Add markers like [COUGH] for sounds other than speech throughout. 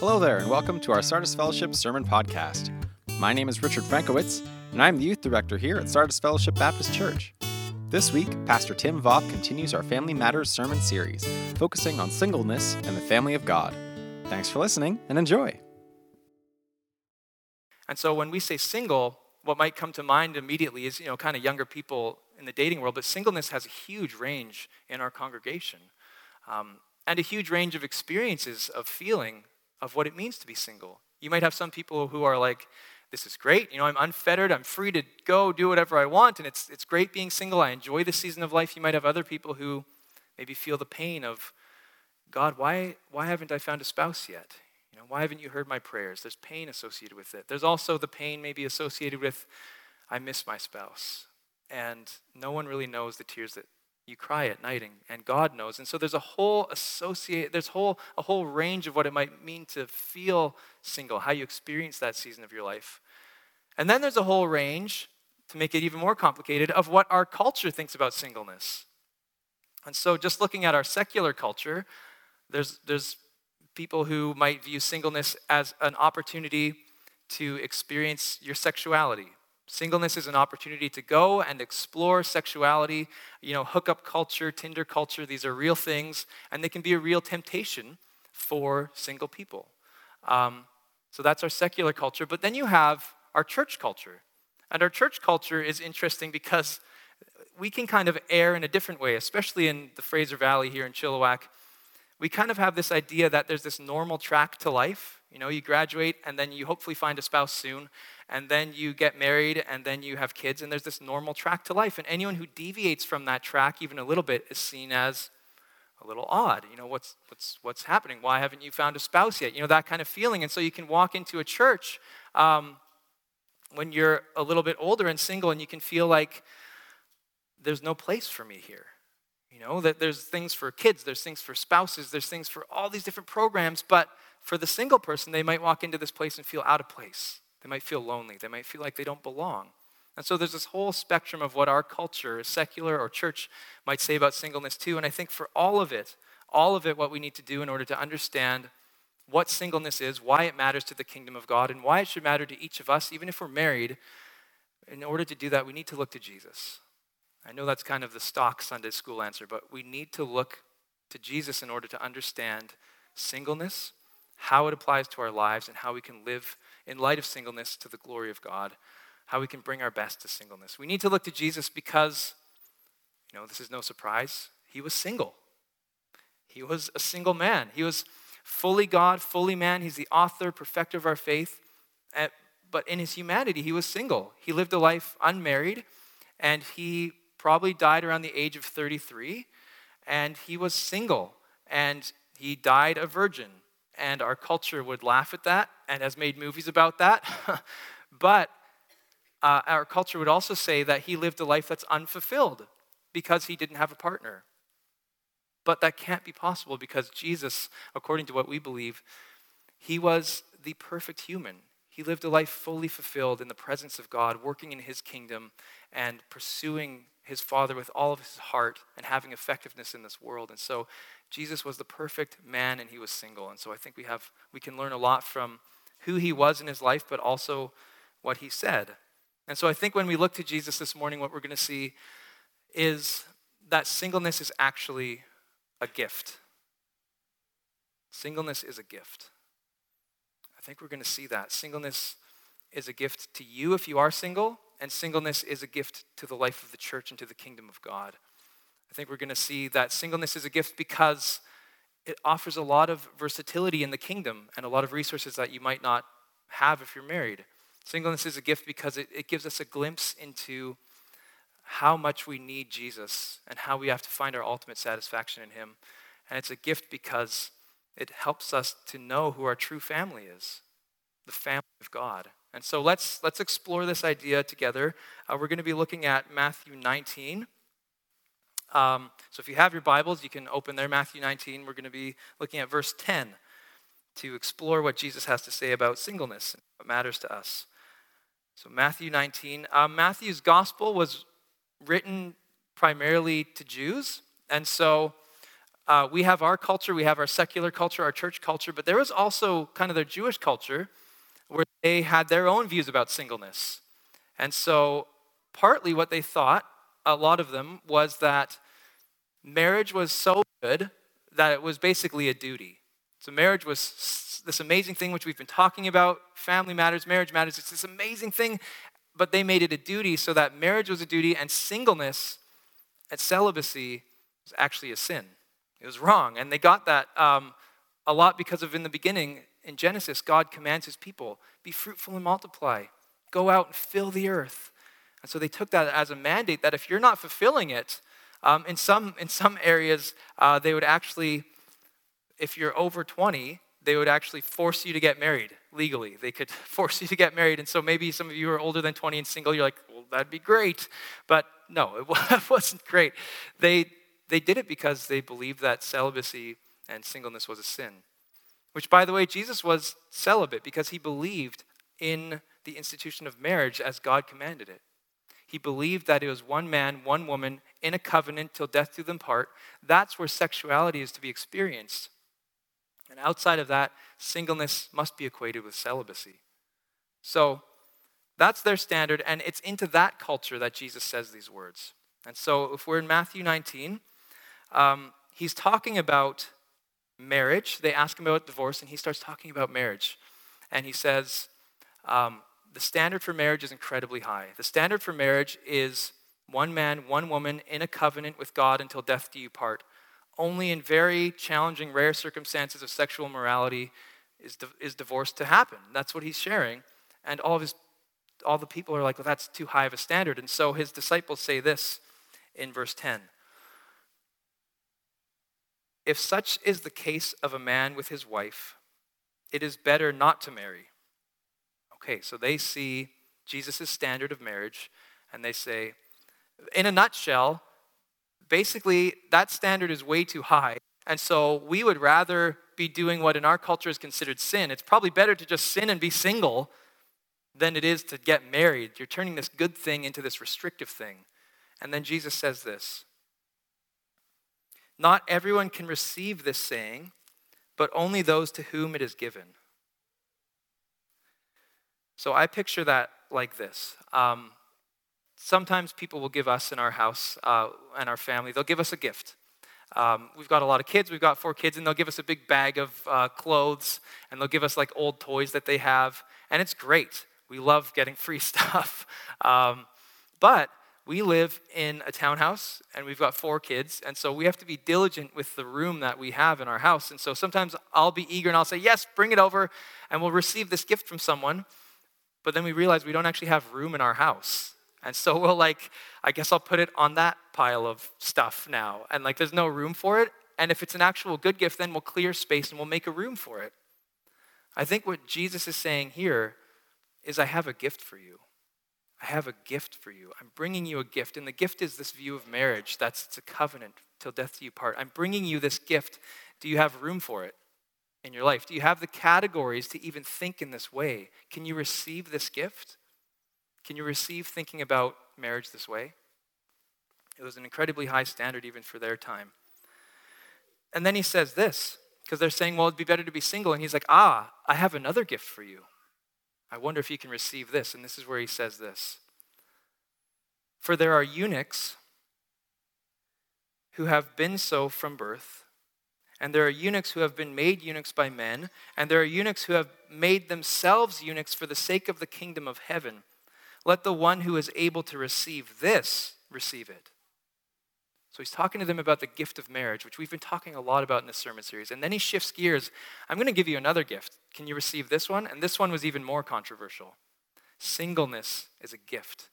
Hello there, and welcome to our Sardis Fellowship Sermon Podcast. My name is Richard Frankowitz, and I'm the youth director here at Sardis Fellowship Baptist Church. This week, Pastor Tim Voth continues our Family Matters sermon series, focusing on singleness and the family of God. Thanks for listening and enjoy. And so when we say single, what might come to mind immediately is, you know, kind of younger people in the dating world, but singleness has a huge range in our congregation um, and a huge range of experiences of feeling of what it means to be single. You might have some people who are like, this is great. You know, I'm unfettered. I'm free to go do whatever I want. And it's, it's great being single. I enjoy this season of life. You might have other people who maybe feel the pain of, God, why, why haven't I found a spouse yet? You know, why haven't you heard my prayers? There's pain associated with it. There's also the pain maybe associated with, I miss my spouse. And no one really knows the tears that you cry at night and, and God knows. And so there's a whole associate, there's whole, a whole range of what it might mean to feel single, how you experience that season of your life. And then there's a whole range, to make it even more complicated, of what our culture thinks about singleness. And so just looking at our secular culture, there's, there's people who might view singleness as an opportunity to experience your sexuality, Singleness is an opportunity to go and explore sexuality, you know, hookup culture, Tinder culture. These are real things, and they can be a real temptation for single people. Um, so that's our secular culture. But then you have our church culture. And our church culture is interesting because we can kind of err in a different way, especially in the Fraser Valley here in Chilliwack. We kind of have this idea that there's this normal track to life. You know, you graduate and then you hopefully find a spouse soon and then you get married, and then you have kids, and there's this normal track to life. And anyone who deviates from that track even a little bit is seen as a little odd. You know, what's, what's, what's happening? Why haven't you found a spouse yet? You know, that kind of feeling. And so you can walk into a church um, when you're a little bit older and single, and you can feel like there's no place for me here. You know, that there's things for kids, there's things for spouses, there's things for all these different programs, but for the single person, they might walk into this place and feel out of place. They might feel lonely. They might feel like they don't belong. And so there's this whole spectrum of what our culture, secular or church, might say about singleness too. And I think for all of it, all of it, what we need to do in order to understand what singleness is, why it matters to the kingdom of God, and why it should matter to each of us, even if we're married, in order to do that, we need to look to Jesus. I know that's kind of the stock Sunday school answer, but we need to look to Jesus in order to understand singleness, how it applies to our lives, and how we can live in light of singleness to the glory of God, how we can bring our best to singleness. We need to look to Jesus because, you know, this is no surprise, he was single. He was a single man. He was fully God, fully man. He's the author, perfecter of our faith. Eh, but in his humanity, he was single. He lived a life unmarried, and he probably died around the age of 33, and he was single, and he died a virgin and our culture would laugh at that and has made movies about that. [LAUGHS] but uh, our culture would also say that he lived a life that's unfulfilled because he didn't have a partner. But that can't be possible because Jesus, according to what we believe, he was the perfect human. He lived a life fully fulfilled in the presence of God, working in his kingdom and pursuing his Father with all of his heart and having effectiveness in this world. And so Jesus was the perfect man and he was single. And so I think we have we can learn a lot from who he was in his life, but also what he said. And so I think when we look to Jesus this morning, what we're going to see is that singleness is actually a gift. Singleness is a gift. I think we're going to see that. Singleness is a gift to you if you are single, and singleness is a gift to the life of the church and to the kingdom of God. I think we're going to see that singleness is a gift because it offers a lot of versatility in the kingdom and a lot of resources that you might not have if you're married. Singleness is a gift because it, it gives us a glimpse into how much we need Jesus and how we have to find our ultimate satisfaction in Him. And it's a gift because it helps us to know who our true family is the family of God. And so let's, let's explore this idea together. Uh, we're going to be looking at Matthew 19. Um, so if you have your Bibles, you can open there, Matthew 19. We're going to be looking at verse 10 to explore what Jesus has to say about singleness, and what matters to us. So, Matthew 19. Uh, Matthew's gospel was written primarily to Jews. And so uh, we have our culture, we have our secular culture, our church culture, but there was also kind of their Jewish culture where they had their own views about singleness. And so, partly what they thought, a lot of them, was that marriage was so good that it was basically a duty. So, marriage was this amazing thing which we've been talking about family matters, marriage matters. It's this amazing thing, but they made it a duty so that marriage was a duty and singleness and celibacy was actually a sin. It was wrong. And they got that um, a lot because of in the beginning, in Genesis, God commands his people be fruitful and multiply, go out and fill the earth. And so they took that as a mandate that if you're not fulfilling it, um, in, some, in some areas, uh, they would actually, if you're over 20, they would actually force you to get married legally. They could [LAUGHS] force you to get married. And so maybe some of you are older than 20 and single, you're like, well, that'd be great. But no, [LAUGHS] it wasn't great. They, they did it because they believed that celibacy and singleness was a sin. Which, by the way, Jesus was celibate because he believed in the institution of marriage as God commanded it. He believed that it was one man, one woman in a covenant till death do them part. That's where sexuality is to be experienced. And outside of that, singleness must be equated with celibacy. So that's their standard, and it's into that culture that Jesus says these words. And so if we're in Matthew 19, um, he's talking about marriage. They ask him about divorce, and he starts talking about marriage. And he says, um, the standard for marriage is incredibly high. The standard for marriage is one man, one woman in a covenant with God until death do you part. Only in very challenging, rare circumstances of sexual morality is, is divorce to happen. That's what he's sharing. And all of his all the people are like, well, that's too high of a standard. And so his disciples say this in verse 10 if such is the case of a man with his wife, it is better not to marry. Okay, so they see Jesus' standard of marriage and they say, in a nutshell, basically that standard is way too high. And so we would rather be doing what in our culture is considered sin. It's probably better to just sin and be single than it is to get married. You're turning this good thing into this restrictive thing. And then Jesus says this not everyone can receive this saying, but only those to whom it is given. So I picture that like this. Um, sometimes people will give us in our house uh, and our family, they'll give us a gift. Um, we've got a lot of kids, we've got four kids, and they'll give us a big bag of uh, clothes, and they'll give us like old toys that they have, and it's great. We love getting free [LAUGHS] stuff. Um, but we live in a townhouse and we've got four kids, and so we have to be diligent with the room that we have in our house. And so sometimes I'll be eager and I'll say, Yes, bring it over, and we'll receive this gift from someone. But then we realize we don't actually have room in our house. And so we'll like, I guess I'll put it on that pile of stuff now. And like, there's no room for it. And if it's an actual good gift, then we'll clear space and we'll make a room for it. I think what Jesus is saying here is, I have a gift for you. I have a gift for you. I'm bringing you a gift. And the gift is this view of marriage. That's it's a covenant till death do you part. I'm bringing you this gift. Do you have room for it in your life? Do you have the categories to even think in this way? Can you receive this gift? Can you receive thinking about marriage this way? It was an incredibly high standard even for their time. And then he says this, because they're saying, well, it'd be better to be single. And he's like, ah, I have another gift for you. I wonder if you can receive this. And this is where he says this For there are eunuchs who have been so from birth, and there are eunuchs who have been made eunuchs by men, and there are eunuchs who have made themselves eunuchs for the sake of the kingdom of heaven. Let the one who is able to receive this receive it. So he's talking to them about the gift of marriage, which we've been talking a lot about in this sermon series. And then he shifts gears. I'm going to give you another gift. Can you receive this one? And this one was even more controversial. Singleness is a gift.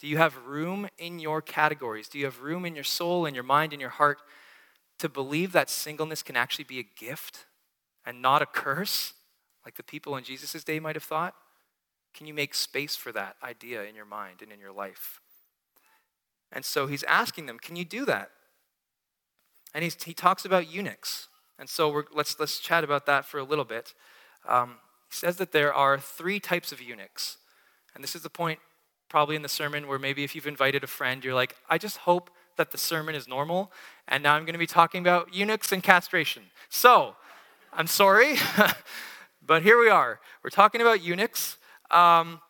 Do you have room in your categories? Do you have room in your soul, in your mind, in your heart to believe that singleness can actually be a gift and not a curse, like the people in Jesus' day might have thought? Can you make space for that idea in your mind and in your life? And so he's asking them, can you do that? And he's, he talks about eunuchs. And so let's, let's chat about that for a little bit. Um, he says that there are three types of eunuchs. And this is the point probably in the sermon where maybe if you've invited a friend, you're like, I just hope that the sermon is normal, and now I'm going to be talking about eunuchs and castration. So, I'm sorry, [LAUGHS] but here we are. We're talking about eunuchs. Um,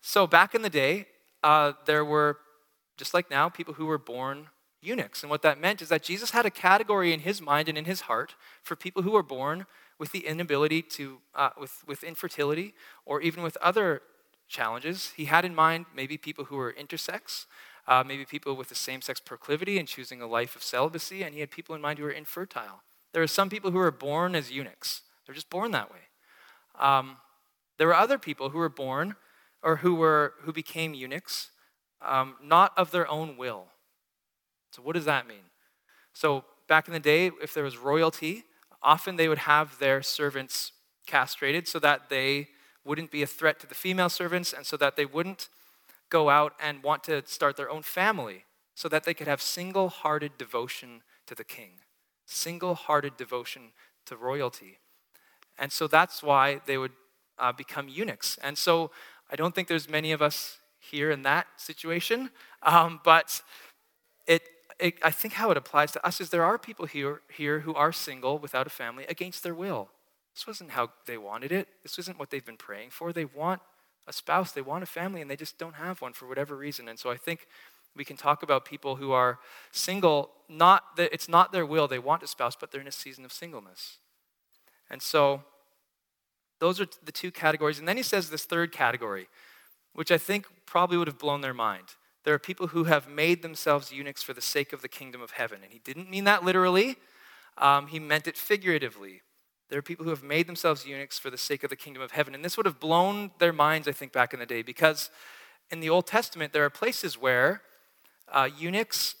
so, back in the day, uh, there were, just like now, people who were born eunuchs. And what that meant is that Jesus had a category in his mind and in his heart for people who were born with the inability to, uh, with, with infertility, or even with other challenges. He had in mind maybe people who were intersex, uh, maybe people with the same sex proclivity and choosing a life of celibacy, and he had people in mind who were infertile. There are some people who are born as eunuchs, they're just born that way. Um, there were other people who were born or who, were, who became eunuchs, um, not of their own will. So, what does that mean? So, back in the day, if there was royalty, often they would have their servants castrated so that they wouldn't be a threat to the female servants and so that they wouldn't go out and want to start their own family so that they could have single hearted devotion to the king, single hearted devotion to royalty. And so that's why they would uh, become eunuchs. And so I don't think there's many of us here in that situation, um, but it, it, I think how it applies to us is there are people here, here who are single without a family against their will. This wasn't how they wanted it. This isn't what they've been praying for. They want a spouse, they want a family, and they just don't have one for whatever reason. And so I think we can talk about people who are single, not that it's not their will, they want a spouse, but they're in a season of singleness. And so those are the two categories. And then he says this third category, which I think probably would have blown their mind. There are people who have made themselves eunuchs for the sake of the kingdom of heaven. And he didn't mean that literally, um, he meant it figuratively. There are people who have made themselves eunuchs for the sake of the kingdom of heaven. And this would have blown their minds, I think, back in the day, because in the Old Testament, there are places where uh, eunuchs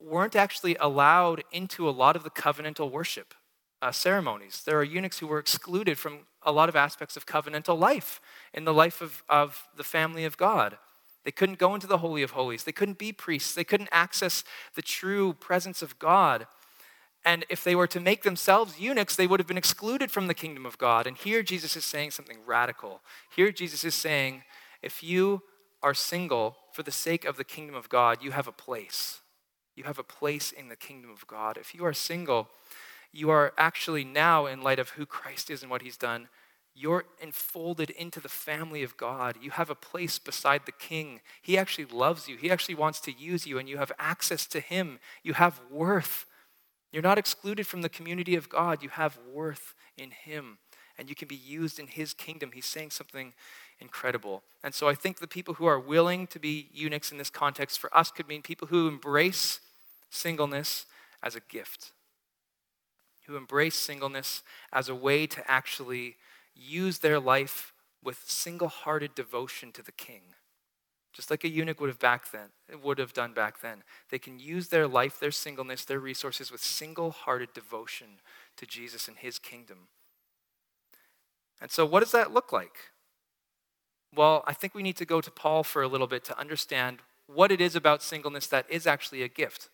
weren't actually allowed into a lot of the covenantal worship uh, ceremonies. There are eunuchs who were excluded from a lot of aspects of covenantal life in the life of, of the family of God. They couldn't go into the Holy of Holies. They couldn't be priests. They couldn't access the true presence of God. And if they were to make themselves eunuchs, they would have been excluded from the kingdom of God. And here Jesus is saying something radical. Here Jesus is saying, if you are single for the sake of the kingdom of God, you have a place. You have a place in the kingdom of God. If you are single, you are actually now, in light of who Christ is and what he's done, you're enfolded into the family of God. You have a place beside the king. He actually loves you, he actually wants to use you, and you have access to him. You have worth. You're not excluded from the community of God. You have worth in Him, and you can be used in His kingdom. He's saying something incredible. And so I think the people who are willing to be eunuchs in this context for us could mean people who embrace singleness as a gift, who embrace singleness as a way to actually use their life with single hearted devotion to the King. Just like a eunuch would have back then would have done back then. They can use their life their singleness their resources with single-hearted devotion to jesus and his kingdom. And so what does that look like? Well i think we need to go to paul for a little bit to understand what it is about singleness that is actually a gift.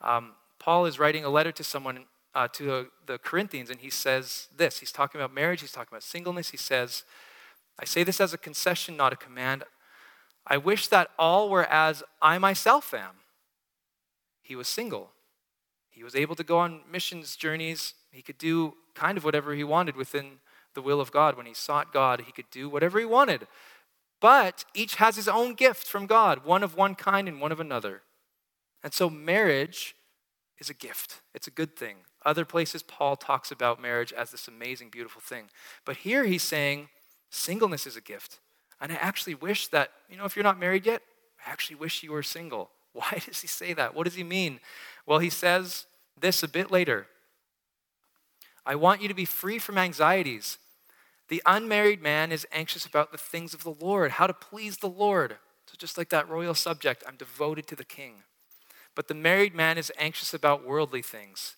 Um, paul is writing a letter to someone uh, to the corinthians and he says this he's talking about marriage he's talking about singleness he says I say this as a concession, not a command. I wish that all were as I myself am. He was single. He was able to go on missions journeys. He could do kind of whatever he wanted within the will of God. When he sought God, he could do whatever he wanted. But each has his own gift from God, one of one kind and one of another. And so marriage is a gift, it's a good thing. Other places, Paul talks about marriage as this amazing, beautiful thing. But here he's saying singleness is a gift. And I actually wish that, you know, if you're not married yet, I actually wish you were single. [LAUGHS] Why does he say that? What does he mean? Well, he says this a bit later I want you to be free from anxieties. The unmarried man is anxious about the things of the Lord, how to please the Lord. So, just like that royal subject, I'm devoted to the king. But the married man is anxious about worldly things.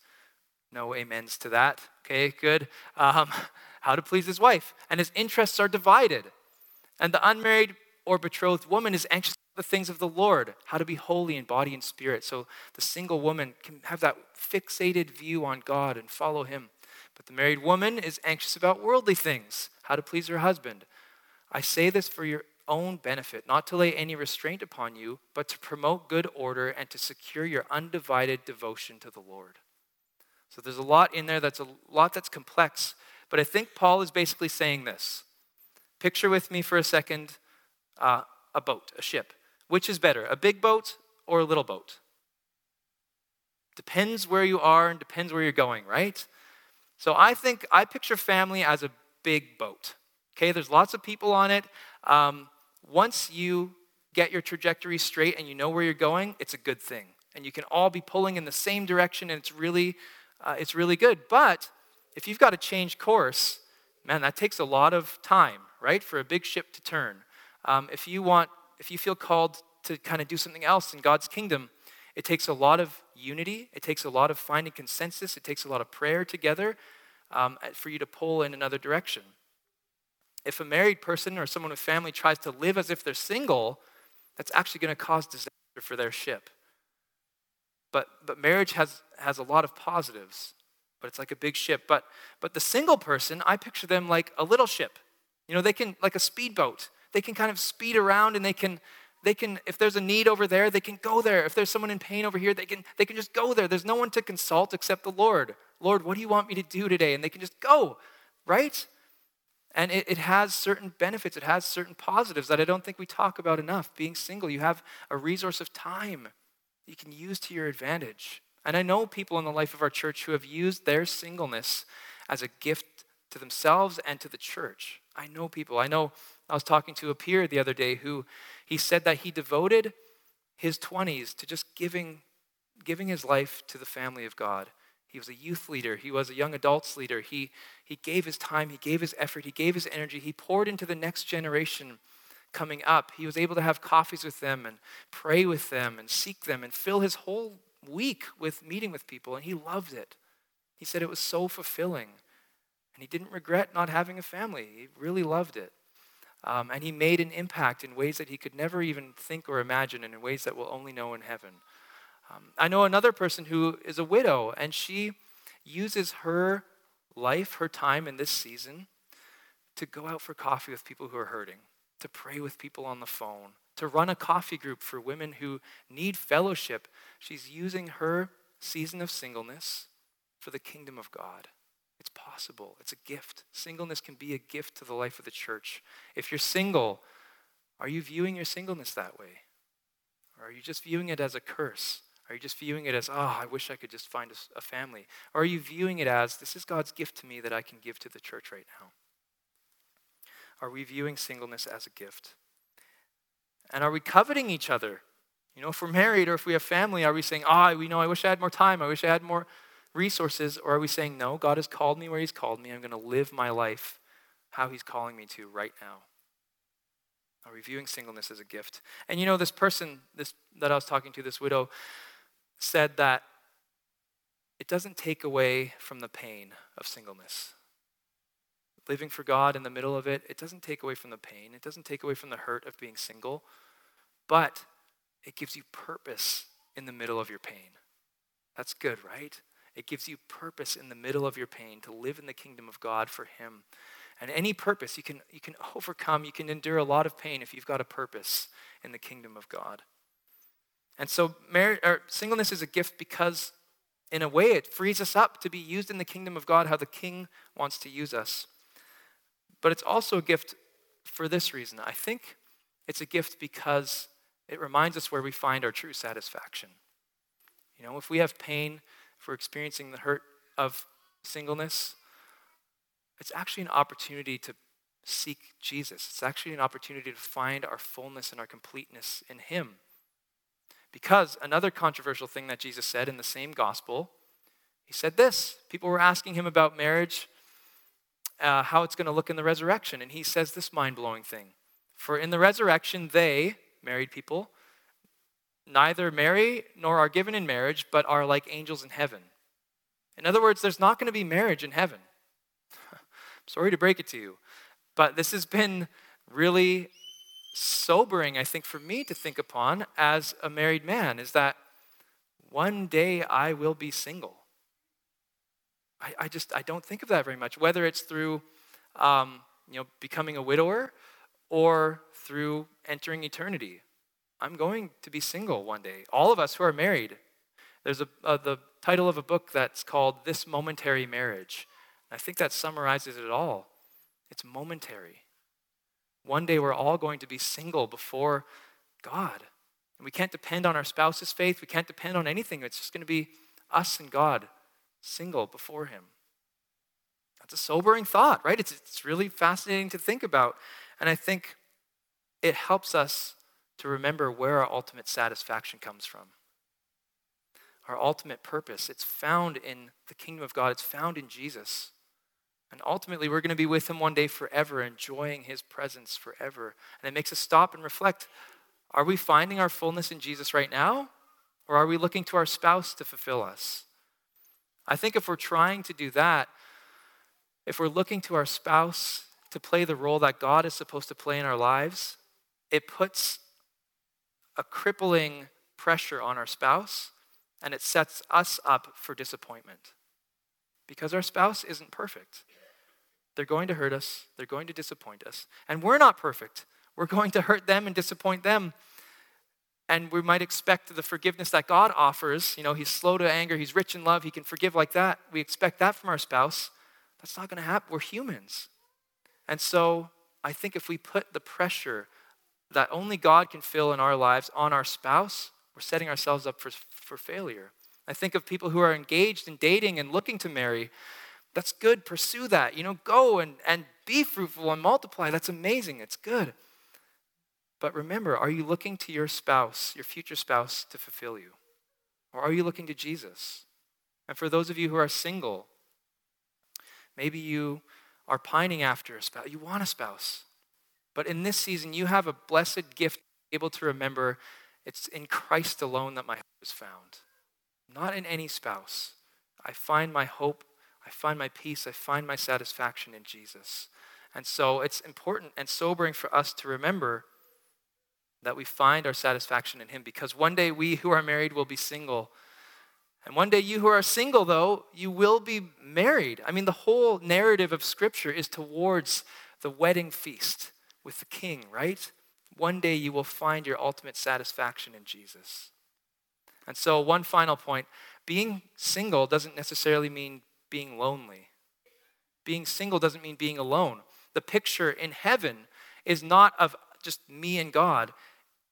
No amens to that. Okay, good. Um, [LAUGHS] how to please his wife. And his interests are divided. And the unmarried or betrothed woman is anxious about the things of the Lord, how to be holy in body and spirit. So the single woman can have that fixated view on God and follow him. But the married woman is anxious about worldly things, how to please her husband. I say this for your own benefit, not to lay any restraint upon you, but to promote good order and to secure your undivided devotion to the Lord. So there's a lot in there that's a lot that's complex, but I think Paul is basically saying this. Picture with me for a second uh, a boat, a ship. Which is better, a big boat or a little boat? Depends where you are and depends where you're going, right? So I think I picture family as a big boat. Okay, there's lots of people on it. Um, once you get your trajectory straight and you know where you're going, it's a good thing. And you can all be pulling in the same direction and it's really, uh, it's really good. But if you've got to change course, man, that takes a lot of time, right, for a big ship to turn. Um, if you want, if you feel called to kind of do something else in God's kingdom, it takes a lot of unity. It takes a lot of finding consensus. It takes a lot of prayer together um, for you to pull in another direction. If a married person or someone with family tries to live as if they're single, that's actually going to cause disaster for their ship. But, but marriage has, has a lot of positives, but it's like a big ship. But, but the single person, I picture them like a little ship. You know, they can, like a speedboat, they can kind of speed around and they can, they can if there's a need over there they can go there. If there's someone in pain over here they can they can just go there. There's no one to consult except the lord. Lord what do you want me to do today? And they can just go right? And it, it has certain benefits. It has certain positives that i don't think we talk about enough. Being single you have a resource of time you can use to your advantage and i know people in the life of our church who have used their singleness as a gift to themselves and to the church i know people i know i was talking to a peer the other day who he said that he devoted his 20s to just giving, giving his life to the family of God. He was a youth leader. He was a young adults leader. He, he gave his time, he gave his effort, he gave his energy. He poured into the next generation coming up. He was able to have coffees with them and pray with them and seek them and fill his whole week with meeting with people, and he loved it. He said it was so fulfilling. And he didn't regret not having a family. He really loved it. Um, and he made an impact in ways that he could never even think or imagine, and in ways that we'll only know in heaven. Um, I know another person who is a widow, and she uses her life, her time in this season, to go out for coffee with people who are hurting, to pray with people on the phone, to run a coffee group for women who need fellowship. She's using her season of singleness for the kingdom of God. It's possible. It's a gift. Singleness can be a gift to the life of the church. If you're single, are you viewing your singleness that way? Or are you just viewing it as a curse? Are you just viewing it as, oh, I wish I could just find a, family? Or are you viewing it as, this is God's gift to me that I can give to the church right now? Are we viewing singleness as a gift? And are we coveting each other? You know, if we're married or if we have family, are we saying, oh, you know, I wish I had more time. I wish I had more resources, or are we saying, no, God has called me where He's called me. I'm going to live my life how He's calling me to right now? Are we viewing singleness as a gift? And you know, this person this, that I was talking to, this widow, said that it doesn't take away from the pain of singleness. Living for God in the middle of it, it doesn't take away from the pain. It doesn't take away from the hurt of being single, but it gives you purpose in the middle of your pain. That's good, right? It gives you purpose in the middle of your pain to live in the kingdom of God for Him. And any purpose, you can, you can [LAUGHS] overcome, you can endure a lot of pain if you've got a purpose in the kingdom of God. And so or singleness is a gift because, in a way, it frees us up to be used in the kingdom of God how the King wants to use us. But it's also a gift for this reason. I think it's a gift because it reminds us where we find our true satisfaction. You know, if we have pain, for experiencing the hurt of singleness, it's actually an opportunity to seek Jesus. It's actually an opportunity to find our fullness and our completeness in Him. Because another controversial thing that Jesus said in the same gospel, he said this. People were asking him about marriage, uh, how it's going to look in the resurrection. And he says this mind blowing thing For in the resurrection, they, married people, neither marry nor are given in marriage, but are like angels in heaven. In other words, there's not going to be marriage in heaven. [LAUGHS] Sorry to break it to you, but this has been really sobering, I think, for me to think upon as a married man is that one day I will be single. I, I just I don't think of that very much. Whether it's through um, you know becoming a widower or through entering eternity. I'm going to be single one day. All of us who are married, there's a, uh, the title of a book that's called This Momentary Marriage. I think that summarizes it all. It's momentary. One day we're all going to be single before God. And we can't depend on our spouse's faith. We can't depend on anything. It's just going to be us and God single before Him. That's a sobering thought, right? It's, it's really fascinating to think about. And I think it helps us to remember where our ultimate satisfaction comes from. Our ultimate purpose, it's found in the kingdom of God, it's found in Jesus. And ultimately, we're going to be with him one day forever, enjoying his presence forever. And it makes us stop and reflect are we finding our fullness in Jesus right now? Or are we looking to our spouse to fulfill us? I think if we're trying to do that, if we're looking to our spouse to play the role that God is supposed to play in our lives, it puts a crippling pressure on our spouse and it sets us up for disappointment because our spouse isn't perfect. They're going to hurt us, they're going to disappoint us. And we're not perfect. We're going to hurt them and disappoint them. And we might expect the forgiveness that God offers. You know, He's slow to anger, He's rich in love, He can forgive like that. We expect that from our spouse. That's not going to happen. We're humans. And so I think if we put the pressure that only God can fill in our lives on our spouse, we're setting ourselves up for, for failure. I think of people who are engaged in dating and looking to marry. That's good. Pursue that. You know, go and, and be fruitful and multiply. That's amazing. It's good. But remember, are you looking to your spouse, your future spouse, to fulfill you? Or are you looking to Jesus? And for those of you who are single, maybe you are pining after a spouse. You want a spouse. But in this season, you have a blessed gift able to remember it's in Christ alone that my hope is found, not in any spouse. I find my hope, I find my peace, I find my satisfaction in Jesus. And so it's important and sobering for us to remember that we find our satisfaction in Him because one day we who are married will be single. And one day you who are single, though, you will be married. I mean, the whole narrative of Scripture is towards the wedding feast with the King, right? One day you will find your ultimate satisfaction in Jesus. And so, one final point being single doesn't necessarily mean being lonely. Being single doesn't mean being alone. The picture in heaven is not of just me and God,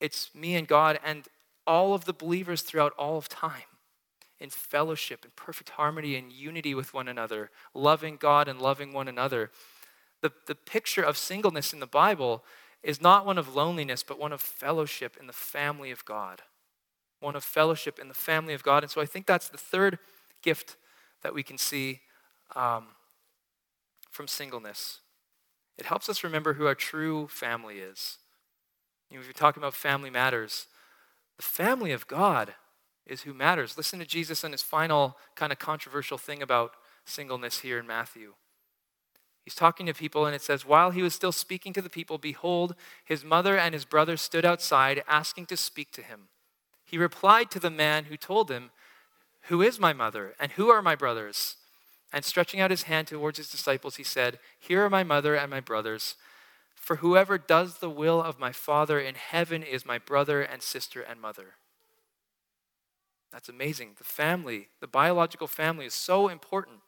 it's me and God and all of the believers throughout all of time in fellowship, in perfect harmony and unity with one another, loving God and loving one another. The, the picture of singleness in the Bible is not one of loneliness, but one of fellowship in the family of God. One of fellowship in the family of God. And so I think that's the third gift that we can see um, from singleness. It helps us remember who our true family is. You know, if you're talking about family matters, the family of God is who matters. Listen to Jesus and his final kind of controversial thing about singleness here in Matthew. He's talking to people, and it says, While he was still speaking to the people, behold, his mother and his brother stood outside, asking to speak to him. He replied to the man who told him, Who is my mother, and who are my brothers? And stretching out his hand towards his disciples, he said, Here are my mother and my brothers. For whoever does the will of my Father in heaven is my brother and sister and mother. That's amazing. The family, the biological family, is so important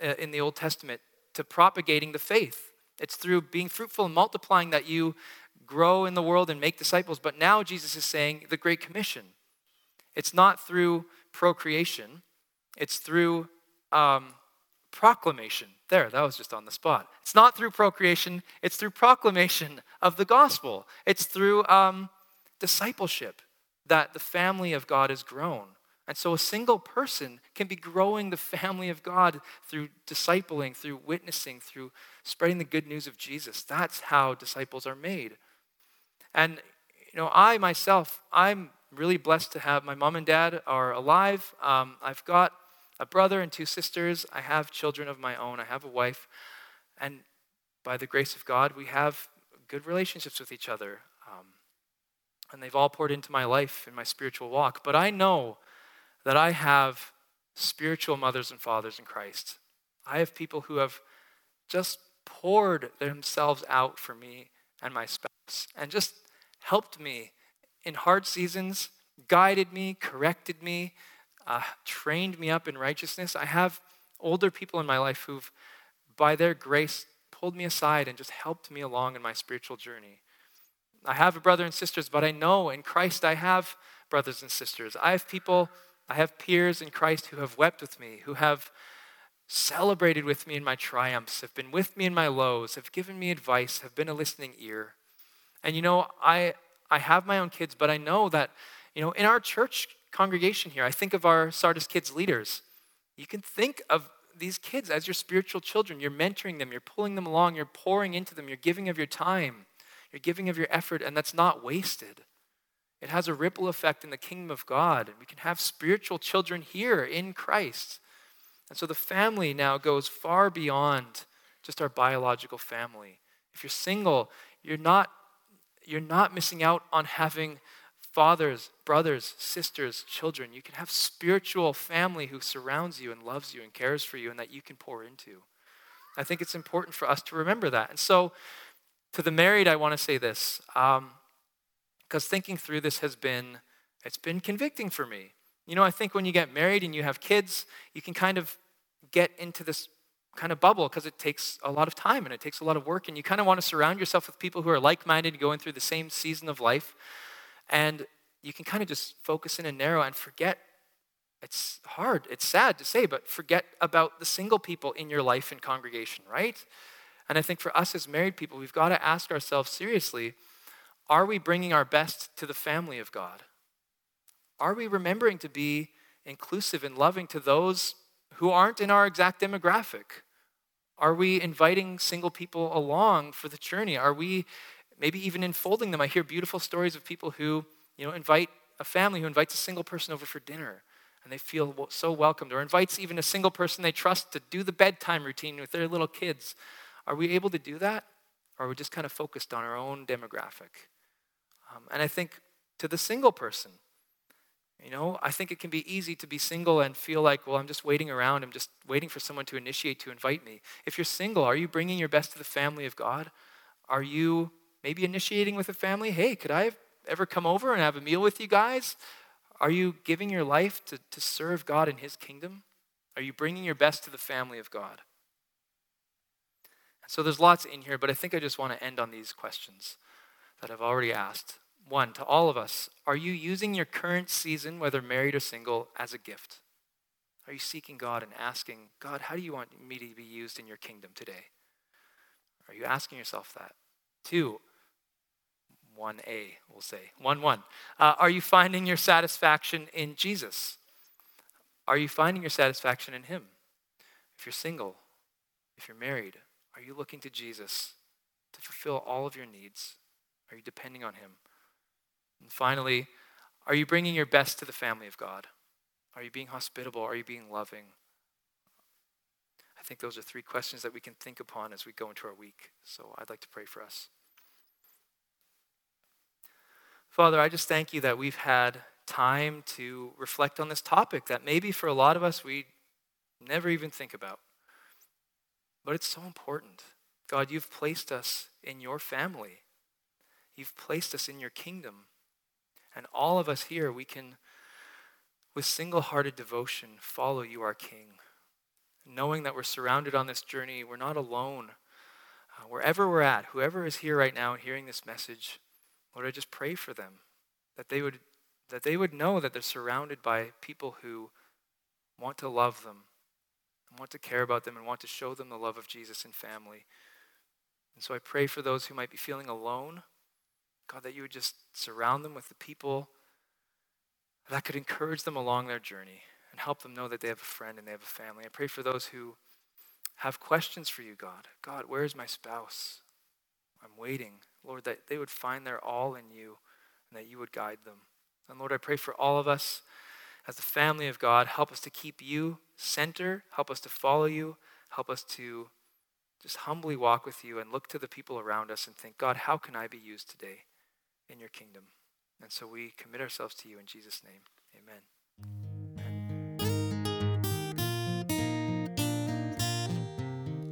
uh, in the Old Testament to propagating the faith. It's through being fruitful and multiplying that you grow in the world and make disciples. But now Jesus is saying the Great Commission. It's not through procreation, it's through um, proclamation. There, that was just on the spot. It's not through procreation, it's through proclamation of the gospel. It's through um, discipleship that the family of God is grown. And so a single person can be growing the family of God through discipling, through witnessing, through spreading the good news of Jesus. That's how disciples are made. And, you know, I myself, I'm really blessed to have my mom and dad are alive. Um, I've got a brother and two sisters. I have children of my own. I have a wife. And by the grace of God, we have good relationships with each other. Um, and they've all poured into my life in my spiritual walk. But I know that I have spiritual mothers and fathers in Christ. I have people who have just poured themselves out for me and my spouse, and just helped me in hard seasons, guided me, corrected me, uh, trained me up in righteousness. I have older people in my life who've, by their grace, pulled me aside and just helped me along in my spiritual journey. I have brothers and sisters, but I know in Christ I have brothers and sisters. I have people, I have peers in Christ who have wept with me, who have celebrated with me in my triumphs, have been with me in my lows, have given me advice, have been a listening ear. And you know, I I have my own kids, but I know that, you know, in our church congregation here, I think of our Sardis kids leaders. You can think of these kids as your spiritual children. You're mentoring them, you're pulling them along, you're pouring into them, you're giving of your time, you're giving of your effort, and that's not wasted. It has a ripple effect in the kingdom of God. And we can have spiritual children here in Christ. And so the family now goes far beyond just our biological family. If you're single, you're not, you're not missing out on having fathers, brothers, sisters, children. You can have spiritual family who surrounds you and loves you and cares for you and that you can pour into. I think it's important for us to remember that. And so, to the married, I want to say this, because um, thinking through this has been, it's been convicting for me. You know, I think when you get married and you have kids, you can kind of get into this kind of bubble because it takes a lot of time and it takes a lot of work, and you kind of want to surround yourself with people who are like minded, going through the same season of life. And you can kind of just focus in and narrow and forget. It's hard, it's sad to say, but forget about the single people in your life and congregation, right? And I think for us as married people, we've got to ask ourselves seriously are we bringing our best to the family of God? Are we remembering to be inclusive and loving to those who aren't in our exact demographic? Are we inviting single people along for the journey? Are we maybe even enfolding them. I hear beautiful stories of people who, you know, invite a family who invites a single person over for dinner and they feel so welcomed, or invites even a single person they trust to do the bedtime routine with their little kids. Are we able to do that? Or are we just kind of focused on our own demographic? Um, and I think to the single person, you know, I think it can be easy to be single and feel like, well, I'm just waiting around. I'm just waiting for someone to initiate, to invite me. If you're single, are you bringing your best to the family of God? Are you maybe initiating with a family hey, could I ever come over and have a meal with you guys? Are you giving your life to, to serve God in His kingdom? Are you bringing your best to the family of God? So there's lots in here, but I think I just want to end on these questions that I've already asked. One, to all of us, are you using your current season, whether married or single, as a gift? Are you seeking God and asking, God, how do you want me to be used in your kingdom today? Are you asking yourself that? Two, 1a, we'll say. 1 1. Uh, are you finding your satisfaction in Jesus? Are you finding your satisfaction in Him? If you're single, if you're married, are you looking to Jesus to fulfill all of your needs? Are you depending on Him? And finally, are you bringing your best to the family of God? Are you being hospitable? Are you being loving? I think those are three questions that we can think upon as we go into our week. So I'd like to pray for us. Father, I just thank you that we've had time to reflect on this topic that maybe for a lot of us we never even think about. But it's so important. God, you've placed us in your family, you've placed us in your kingdom. And all of us here, we can, with single hearted devotion, follow you, our King. Knowing that we're surrounded on this journey, we're not alone. Uh, wherever we're at, whoever is here right now hearing this message, Lord, I just pray for them that they would that they would know that they're surrounded by people who want to love them and want to care about them and want to show them the love of Jesus and family. And so I pray for those who might be feeling alone. God, that you would just surround them with the people that could encourage them along their journey and help them know that they have a friend and they have a family. I pray for those who have questions for you, God. God, where is my spouse? I'm waiting. Lord, that they would find their all in you and that you would guide them. And Lord, I pray for all of us as the family of God. Help us to keep you center, help us to follow you, help us to just humbly walk with you and look to the people around us and think, God, how can I be used today in your kingdom? And so we commit ourselves to you in Jesus' name. Amen.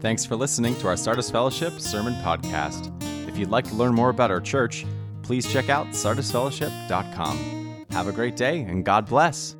Thanks for listening to our Sardis Fellowship Sermon Podcast. If you'd like to learn more about our church, please check out sardisfellowship.com. Have a great day and God bless.